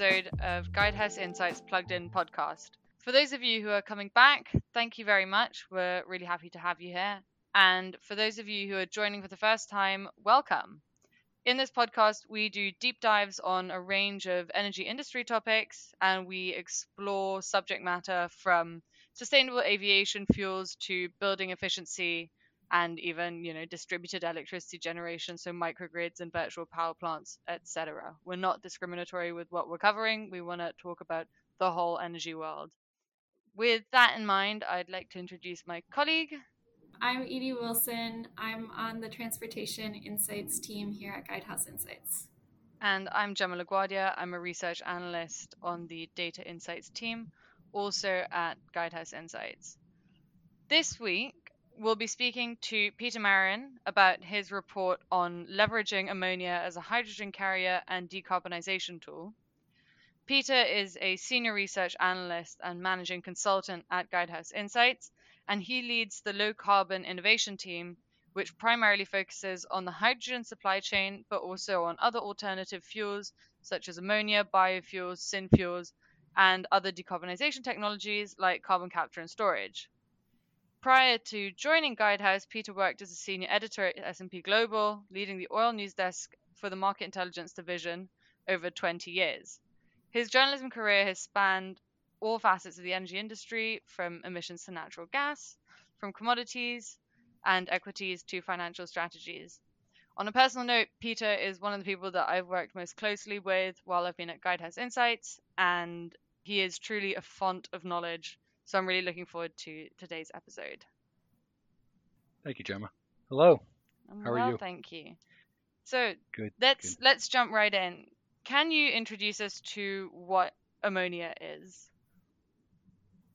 episode of Guidehouse Insights Plugged In podcast. For those of you who are coming back, thank you very much. We're really happy to have you here. And for those of you who are joining for the first time, welcome. In this podcast, we do deep dives on a range of energy industry topics and we explore subject matter from sustainable aviation fuels to building efficiency and even you know distributed electricity generation so microgrids and virtual power plants etc we're not discriminatory with what we're covering. We want to talk about the whole energy world. With that in mind i'd like to introduce my colleague. I'm edie wilson. I'm on the transportation insights team here at guidehouse insights. And i'm gemma laguardia. I'm a research analyst on the data insights team also at guidehouse insights. This week we'll be speaking to Peter Marrin about his report on leveraging ammonia as a hydrogen carrier and decarbonization tool. Peter is a senior research analyst and managing consultant at Guidehouse Insights, and he leads the low carbon innovation team, which primarily focuses on the hydrogen supply chain, but also on other alternative fuels such as ammonia, biofuels, synfuels, and other decarbonization technologies like carbon capture and storage. Prior to joining Guidehouse, Peter worked as a senior editor at S&P Global, leading the oil news desk for the market intelligence division over 20 years. His journalism career has spanned all facets of the energy industry, from emissions to natural gas, from commodities and equities to financial strategies. On a personal note, Peter is one of the people that I've worked most closely with while I've been at Guidehouse Insights, and he is truly a font of knowledge so I'm really looking forward to today's episode. Thank you, Gemma. Hello. I'm How well, are you? Thank you. So Good. let's good. let's jump right in. Can you introduce us to what ammonia is?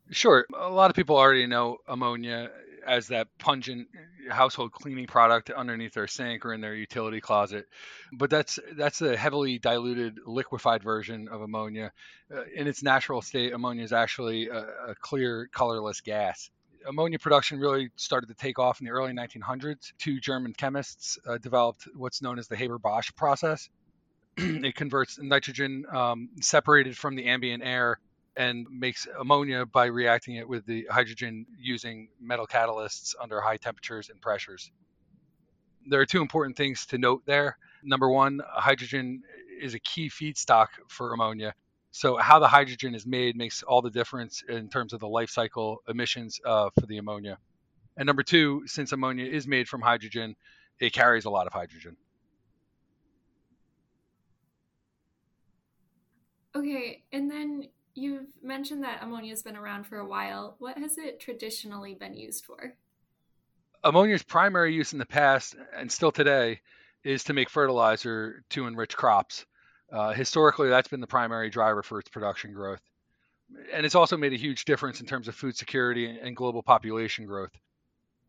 Sure. A lot of people already know ammonia as that pungent household cleaning product underneath their sink or in their utility closet, but that's that's a heavily diluted liquefied version of ammonia. Uh, in its natural state, ammonia is actually a, a clear, colorless gas. Ammonia production really started to take off in the early 1900s. Two German chemists uh, developed what's known as the Haber-Bosch process. it converts nitrogen um, separated from the ambient air and makes ammonia by reacting it with the hydrogen using metal catalysts under high temperatures and pressures. There are two important things to note there. Number one, hydrogen is a key feedstock for ammonia. So, how the hydrogen is made makes all the difference in terms of the life cycle emissions uh, for the ammonia. And number two, since ammonia is made from hydrogen, it carries a lot of hydrogen. okay and then you've mentioned that ammonia's been around for a while what has it traditionally been used for ammonia's primary use in the past and still today is to make fertilizer to enrich crops. Uh, historically, that's been the primary driver for its production growth. And it's also made a huge difference in terms of food security and global population growth.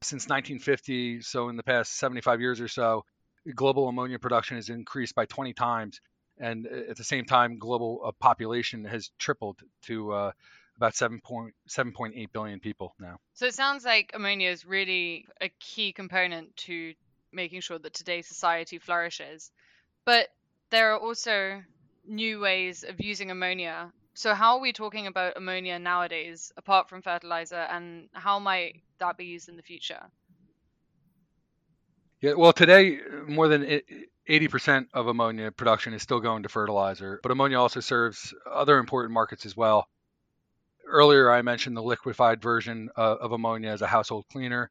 Since 1950, so in the past 75 years or so, global ammonia production has increased by 20 times. And at the same time, global uh, population has tripled to uh, about 7.7.8 billion people now. So it sounds like ammonia is really a key component to making sure that today's society flourishes. But there are also new ways of using ammonia. So how are we talking about ammonia nowadays, apart from fertilizer, and how might that be used in the future? Yeah, well, today more than 80% of ammonia production is still going to fertilizer, but ammonia also serves other important markets as well. Earlier, I mentioned the liquefied version uh, of ammonia as a household cleaner.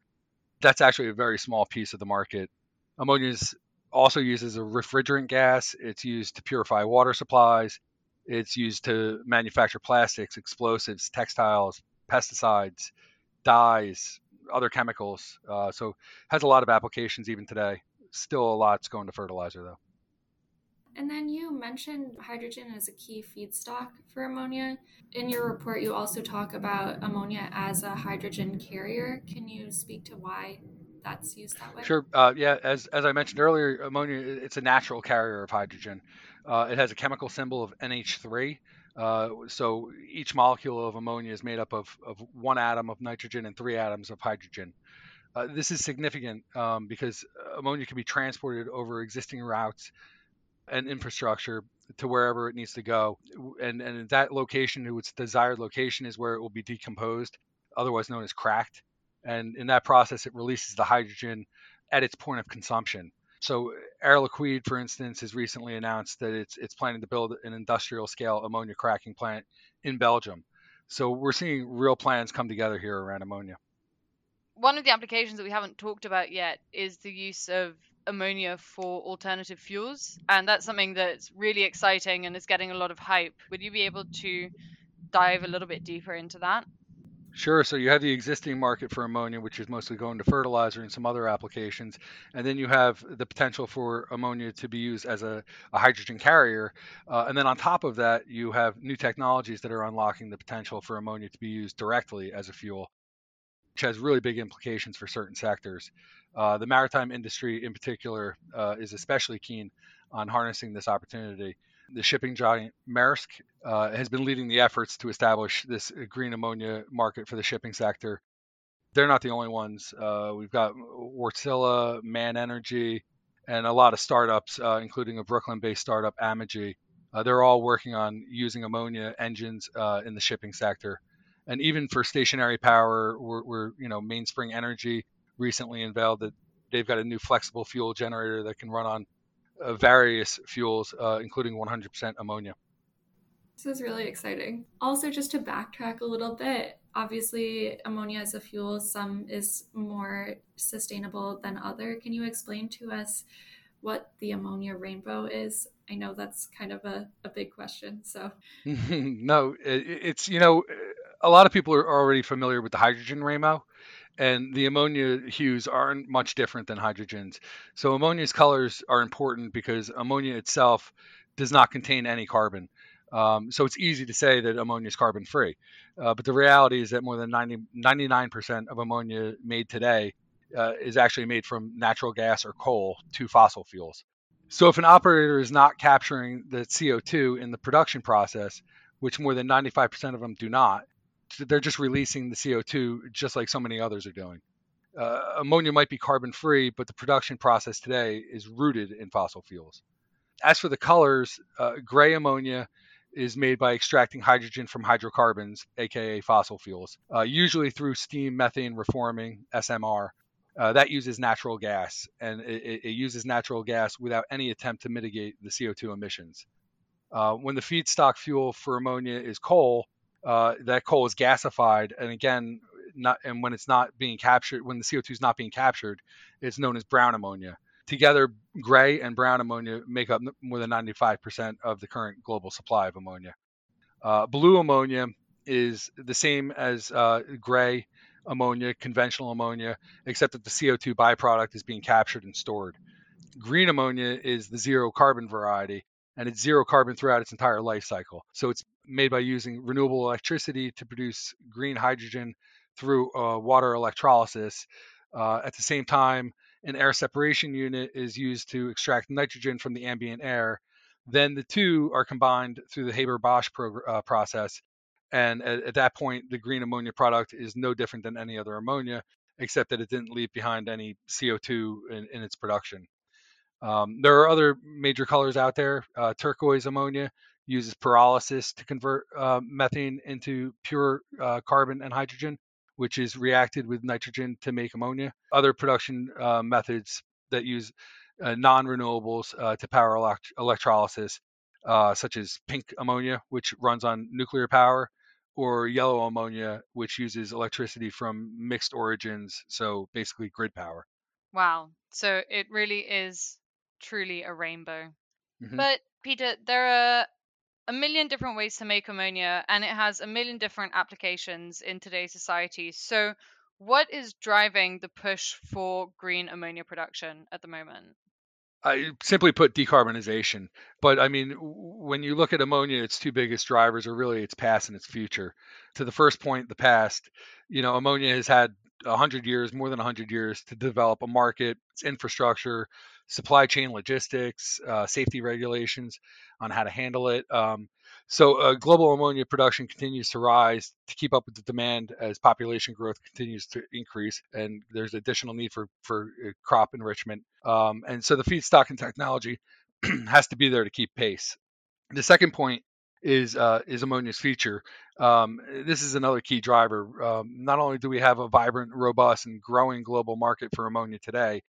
That's actually a very small piece of the market. Ammonia is also used as a refrigerant gas. It's used to purify water supplies. It's used to manufacture plastics, explosives, textiles, pesticides, dyes, other chemicals. Uh, so has a lot of applications even today. Still a lot's going to fertilizer though. And then you mentioned hydrogen as a key feedstock for ammonia. In your report, you also talk about ammonia as a hydrogen carrier. Can you speak to why that's used that way? Sure. Uh, yeah, as, as I mentioned earlier, ammonia it's a natural carrier of hydrogen. Uh, it has a chemical symbol of NH3. Uh, so each molecule of ammonia is made up of, of one atom of nitrogen and three atoms of hydrogen. Uh, this is significant um, because ammonia can be transported over existing routes and infrastructure to wherever it needs to go. And, and that location, its desired location, is where it will be decomposed, otherwise known as cracked. And in that process, it releases the hydrogen at its point of consumption. So Air Liquide, for instance, has recently announced that it's it's planning to build an industrial scale ammonia cracking plant in Belgium. So we're seeing real plans come together here around ammonia. One of the applications that we haven't talked about yet is the use of ammonia for alternative fuels, and that's something that's really exciting and is getting a lot of hype. Would you be able to dive a little bit deeper into that? Sure. So you have the existing market for ammonia, which is mostly going to fertilizer and some other applications. And then you have the potential for ammonia to be used as a, a hydrogen carrier. Uh, and then on top of that, you have new technologies that are unlocking the potential for ammonia to be used directly as a fuel, which has really big implications for certain sectors. Uh, the maritime industry, in particular, uh, is especially keen on harnessing this opportunity. The shipping giant Maersk uh, has been leading the efforts to establish this green ammonia market for the shipping sector. They're not the only ones. Uh, we've got Wärtsilä, MAN Energy, and a lot of startups, uh, including a Brooklyn-based startup, Amogy. Uh, they're all working on using ammonia engines uh, in the shipping sector, and even for stationary power, we're, we're you know Mainspring Energy recently unveiled that they've got a new flexible fuel generator that can run on uh, various fuels, uh, including 100% ammonia. This is really exciting. Also, just to backtrack a little bit, obviously, ammonia as a fuel, some is more sustainable than other. Can you explain to us what the ammonia rainbow is? I know that's kind of a, a big question. So, no, it's, you know, a lot of people are already familiar with the hydrogen rainbow and the ammonia hues aren't much different than hydrogens. So ammonia's colors are important because ammonia itself does not contain any carbon. Um, so it's easy to say that ammonia is carbon free. Uh, but the reality is that more than 90, 99% of ammonia made today uh, is actually made from natural gas or coal, two fossil fuels. So if an operator is not capturing the CO2 in the production process, which more than 95% of them do not, they're just releasing the CO2 just like so many others are doing. Uh, ammonia might be carbon free, but the production process today is rooted in fossil fuels. As for the colors, uh, gray ammonia is made by extracting hydrogen from hydrocarbons, aka fossil fuels, uh, usually through steam methane reforming, SMR. Uh, that uses natural gas, and it, it, uses natural gas without any attempt to mitigate the CO2 emissions. Uh, when the feedstock fuel for ammonia is coal, uh, that coal is gasified, and again, not and when it's not being captured, when the CO2 is not being captured, it's known as brown ammonia. Together, gray and brown ammonia make up more than 95% of the current global supply of ammonia. Uh, blue ammonia is the same as uh, gray ammonia, conventional ammonia, except that the CO2 byproduct is being captured and stored. Green ammonia is the zero carbon variety, and it's zero carbon throughout its entire life cycle. So it's made by using renewable electricity to produce green hydrogen through uh, water electrolysis. Uh, at the same time, an air separation unit is used to extract nitrogen from the ambient air. Then the two are combined through the Haber Bosch uh, process. And at, at that point, the green ammonia product is no different than any other ammonia, except that it didn't leave behind any CO2 in, in its production. Um, there are other major colors out there. Uh, turquoise ammonia uses pyrolysis to convert uh, methane into pure uh, carbon and hydrogen, which is reacted with nitrogen to make ammonia. Other production uh, methods that use uh, non-renewables uh, to power elect- electrolysis, such as pink ammonia, which runs on nuclear power, or yellow ammonia, which uses electricity from mixed origins, so basically grid power. Wow. So it really is truly a rainbow. Mm-hmm. But Peter, there are a million different ways to make ammonia and it has a million different applications in today's society. So what is driving the push for green ammonia production at the moment? I simply put decarbonization. But I mean, when you look at ammonia, its two biggest drivers are really its past and its future. To the first point, the past, you know, ammonia has had 100 years, more than 100 years to develop a market, its infrastructure, supply chain logistics, uh, safety regulations on how to handle it. Um, so uh, global ammonia production continues to rise to keep up with the demand as population growth continues to increase, and there's additional need for for uh, crop enrichment. Um, and so the feedstock and technology has to be there to keep pace. The second point is uh, is ammonia's feature. Um, this is another key driver. Um, not only do we have a vibrant, robust, and growing global market for ammonia today,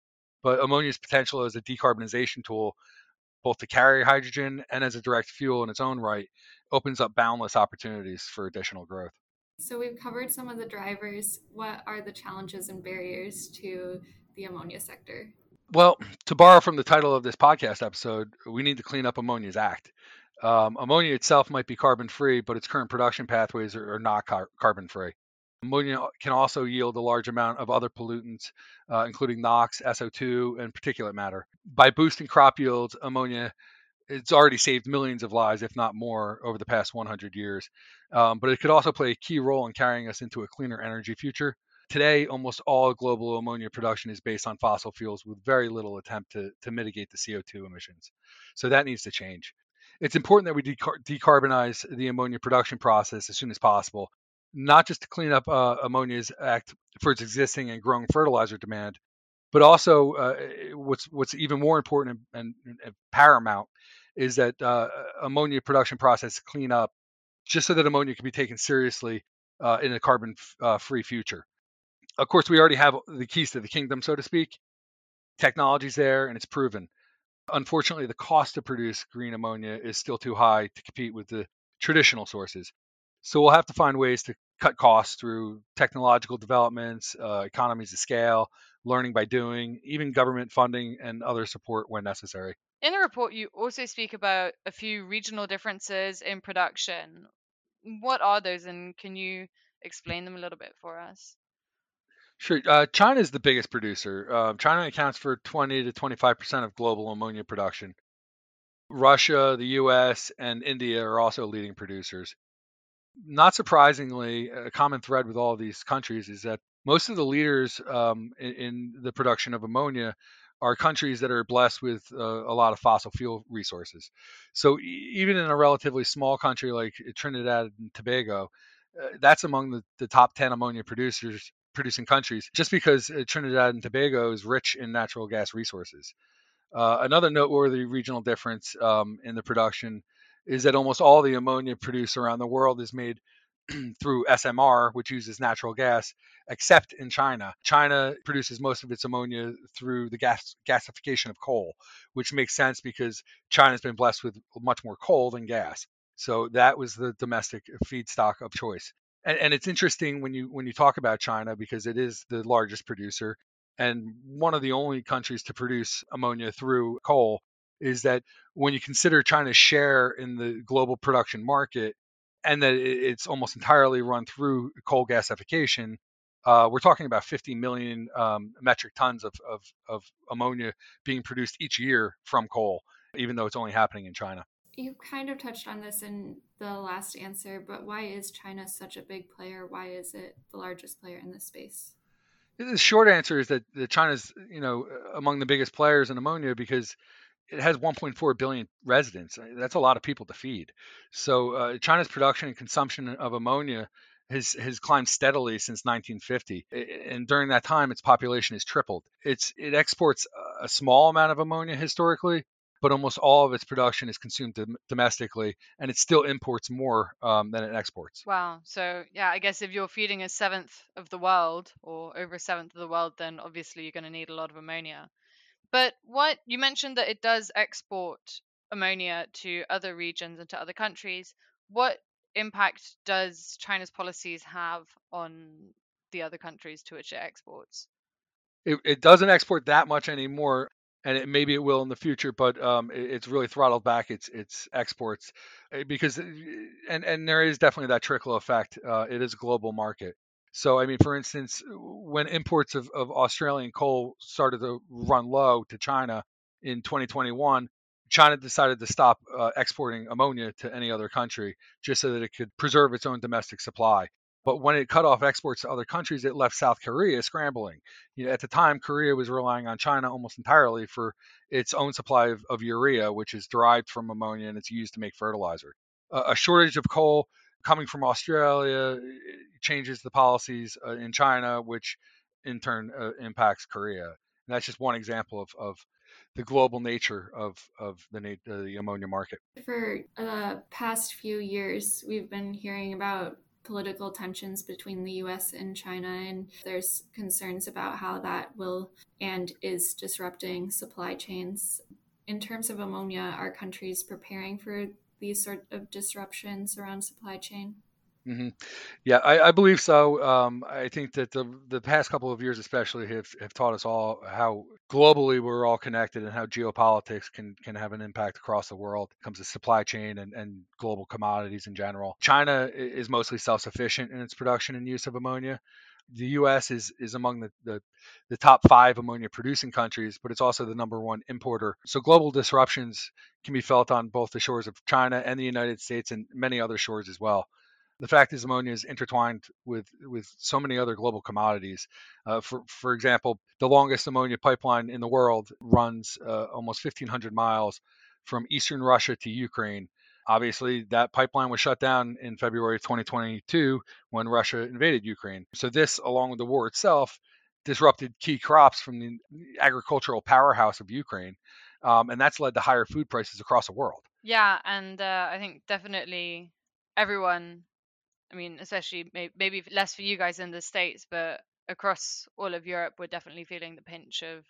but ammonia's potential as a decarbonization tool, both to carry hydrogen and as a direct fuel in its own right, opens up boundless opportunities for additional growth. So we've covered some of the drivers. What are the challenges and barriers to the ammonia sector? Well, to borrow from the title of this podcast episode, we need to clean up Ammonia's Act. Um, ammonia itself might be carbon free, but its current production pathways are, are not car- carbon free. Ammonia can also yield a large amount of other pollutants, uh, including NOx, SO2, and particulate matter. By boosting crop yields, ammonia it's already saved millions of lives, if not more, over the past 100 years. Um, but it could also play a key role in carrying us into a cleaner energy future. Today, almost all global ammonia production is based on fossil fuels with very little attempt to, to mitigate the CO2 emissions. So that needs to change. It's important that we decar- decarbonize the ammonia production process as soon as possible, not just to clean up uh, ammonia's act for its existing and growing fertilizer demand, but also uh, what's what's even more important and, and, and paramount is that uh, ammonia production process clean up just so that ammonia can be taken seriously uh, in a carbon uh, free future. Of course, we already have the keys to the kingdom, so to speak. Technology's there and it's proven. Unfortunately, the cost to produce green ammonia is still too high to compete with the traditional sources. So we'll have to find ways to cut costs through technological developments, uh, economies of scale, learning by doing, even government funding and other support when necessary. In the report, you also speak about a few regional differences in production. What are those, and can you explain them a little bit for us? Sure. Uh, China is the biggest producer. Uh, China accounts for 20 to 25 percent of global ammonia production. Russia, the U.S., and India are also leading producers. Not surprisingly, a common thread with all of these countries is that most of the leaders um, in, in, the production of ammonia are countries that are blessed with uh, a lot of fossil fuel resources. So even in a relatively small country like Trinidad and Tobago, uh, that's among the, the top 10 ammonia producers producing countries just because uh, Trinidad and Tobago is rich in natural gas resources. Uh, another noteworthy regional difference um, in the production is that almost all the ammonia produced around the world is made through SMR, which uses natural gas, except in China. China produces most of its ammonia through the gas gasification of coal, which makes sense because China's been blessed with much more coal than gas. So that was the domestic feedstock of choice. And, and it's interesting when you when you talk about China because it is the largest producer and one of the only countries to produce ammonia through coal is that when you consider China's share in the global production market, and that it's almost entirely run through coal gasification, uh, we're talking about 50 million um, metric tons of, of, of, ammonia being produced each year from coal, even though it's only happening in China. You kind of touched on this in the last answer, but why is China such a big player? Why is it the largest player in this space? The short answer is that China's, you know, among the biggest players in ammonia because it has 1.4 billion residents. That's a lot of people to feed. So uh, China's production and consumption of ammonia has has climbed steadily since 1950, and during that time, its population has tripled. It's it exports a small amount of ammonia historically, but almost all of its production is consumed domestically, and it still imports more um, than it exports. Wow. So yeah, I guess if you're feeding a seventh of the world or over a seventh of the world, then obviously you're going to need a lot of ammonia. But what you mentioned that it does export ammonia to other regions and to other countries. What impact does China's policies have on the other countries to which it exports? It, it doesn't export that much anymore, and it, maybe it will in the future, but um, it, it's really throttled back its its exports eh, because, eh, and and there is definitely that trickle effect. Uh, it is a global market. So, I mean, for instance, when imports of, of Australian coal started to run low to China in 2021, China decided to stop uh, exporting ammonia to any other country just so that it could preserve its own domestic supply. But when it cut off exports to other countries, it left South Korea scrambling. You know, at the time, Korea was relying on China almost entirely for its own supply of, of urea, which is derived from ammonia and it's used to make fertilizer. Uh, a shortage of coal coming from Australia changes the policies uh, in China, which in turn uh, impacts Korea. And that's just one example of, of the global nature of of the the ammonia market. For the past few years, we've been hearing about political tensions between the US and China, and there's concerns about how that will and is disrupting supply chains. In terms of ammonia, are countries preparing for these sort of disruptions around supply chain? Mm-hmm. Yeah, I, I, believe so. Um, I think that the the past couple of years, especially, have, have taught us all how globally we're all connected and how geopolitics can can have an impact across the world. It comes to supply chain and, and global commodities in general. China is mostly self sufficient in its production and use of ammonia. The U.S. is is among the, the the top five ammonia producing countries, but it's also the number one importer. So global disruptions can be felt on both the shores of China and the United States and many other shores as well the fact is ammonia is intertwined with with so many other global commodities. Uh, for for example, the longest ammonia pipeline in the world runs uh, almost 1,500 miles from eastern Russia to Ukraine. Obviously, that pipeline was shut down in February of 2022 when Russia invaded Ukraine. So this, along with the war itself, disrupted key crops from the agricultural powerhouse of Ukraine, um, and that's led to higher food prices across the world. Yeah, and uh, I think definitely everyone I mean, especially may- maybe less for you guys in the States, but across all of Europe, we're definitely feeling the pinch of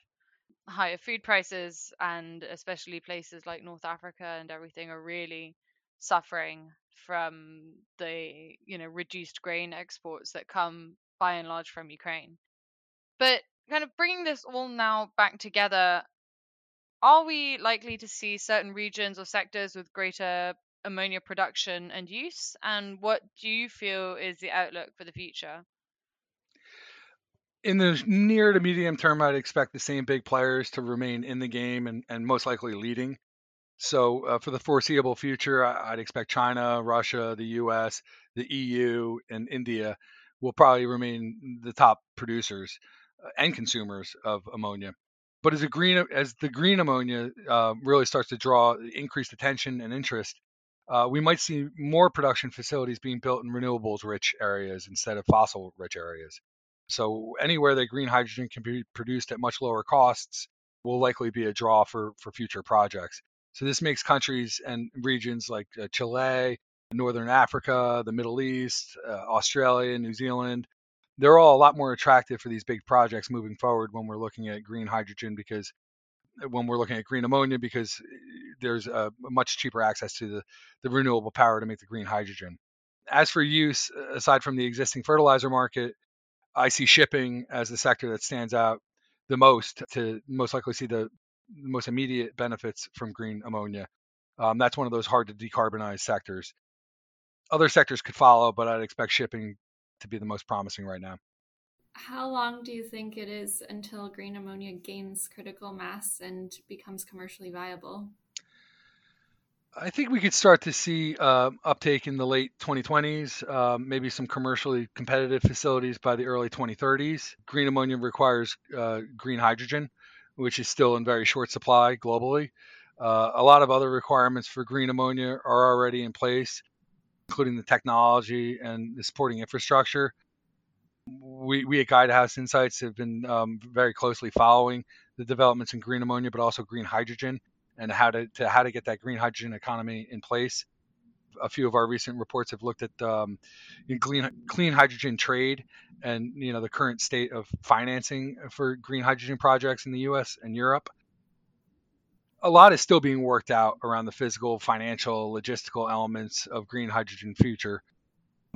higher food prices, and especially places like North Africa and everything are really suffering from the you know reduced grain exports that come by and large from Ukraine. But kind of bringing this all now back together, are we likely to see certain regions or sectors with greater ammonia production and use? And what do you feel is the outlook for the future? In the near to medium term, I'd expect the same big players to remain in the game and, and most likely leading. So, uh, for the foreseeable future, I'd expect China, Russia, the US, the EU, and India will probably remain the top producers uh, and consumers of ammonia. But as green as the green ammonia uh, really starts to draw increased attention and interest, uh, we might see more production facilities being built in renewables rich areas instead of fossil rich areas. So anywhere that green hydrogen can be produced at much lower costs will likely be a draw for, for future projects. So this makes countries and regions like uh, Chile, Northern Africa, the Middle East, uh, Australia, New Zealand, they're all a lot more attractive for these big projects moving forward when we're looking at green hydrogen because when we're looking at green ammonia because eh, there's a much cheaper access to the, the renewable power to make the green hydrogen. As for use, aside from the existing fertilizer market, I see shipping as the sector that stands out the most to most likely see the, most immediate benefits from green ammonia. Um, that's one of those hard to decarbonize sectors. Other sectors could follow, but I'd expect shipping to be the most promising right now. How long do you think it is until green ammonia gains critical mass and becomes commercially viable? I think we could start to see uh, uptake in the late 2020s, um, maybe some commercially competitive facilities by the early 2030s. Green ammonia requires uh, green hydrogen, which is still in very short supply globally. Uh, a lot of other requirements for green ammonia are already in place, including the technology and the supporting infrastructure we, we at Guidehouse Insights have been um, very closely following the developments in green ammonia, but also green hydrogen and how to, to how to get that green hydrogen economy in place. A few of our recent reports have looked at um, clean clean hydrogen trade and you know the current state of financing for green hydrogen projects in the U.S. and Europe. A lot is still being worked out around the physical, financial, logistical elements of green hydrogen future.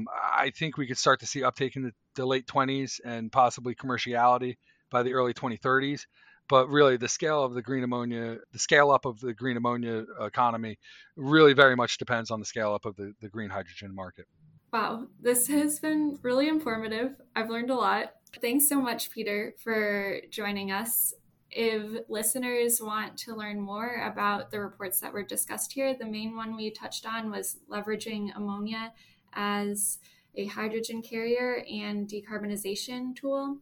I think we could start to see uptake in the, the late 20s and possibly commerciality by the early 2030s. But really, the scale of the green ammonia, the scale up of the green ammonia economy, really very much depends on the scale up of the, the green hydrogen market. Wow, this has been really informative. I've learned a lot. Thanks so much, Peter, for joining us. If listeners want to learn more about the reports that were discussed here, the main one we touched on was leveraging ammonia as a hydrogen carrier and decarbonization tool.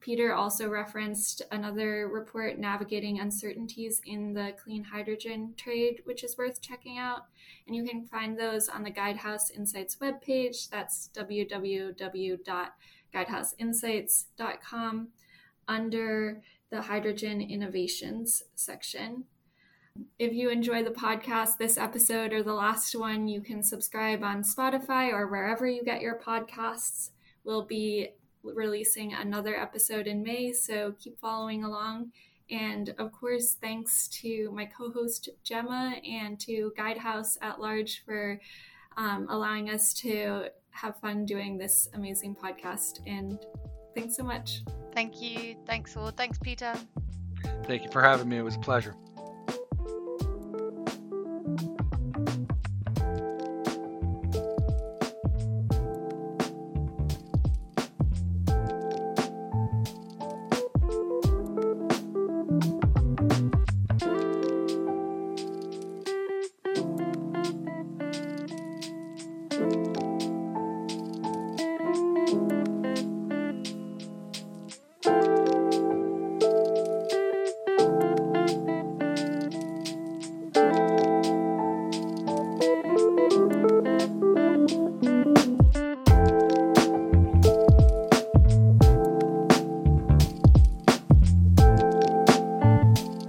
Peter also referenced another report navigating uncertainties in the clean hydrogen trade, which is worth checking out. And you can find those on the Guidehouse Insights webpage. That's www.guidehouseinsights.com under the Hydrogen Innovations section. If you enjoy the podcast, this episode or the last one, you can subscribe on Spotify or wherever you get your podcasts. We'll be releasing another episode in May, so keep following along. And of course, thanks to my co host Gemma and to Guidehouse at large for um, allowing us to have fun doing this amazing podcast. And thanks so much. Thank you. Thanks all. Thanks, Peter. Thank you for having me. It was a pleasure.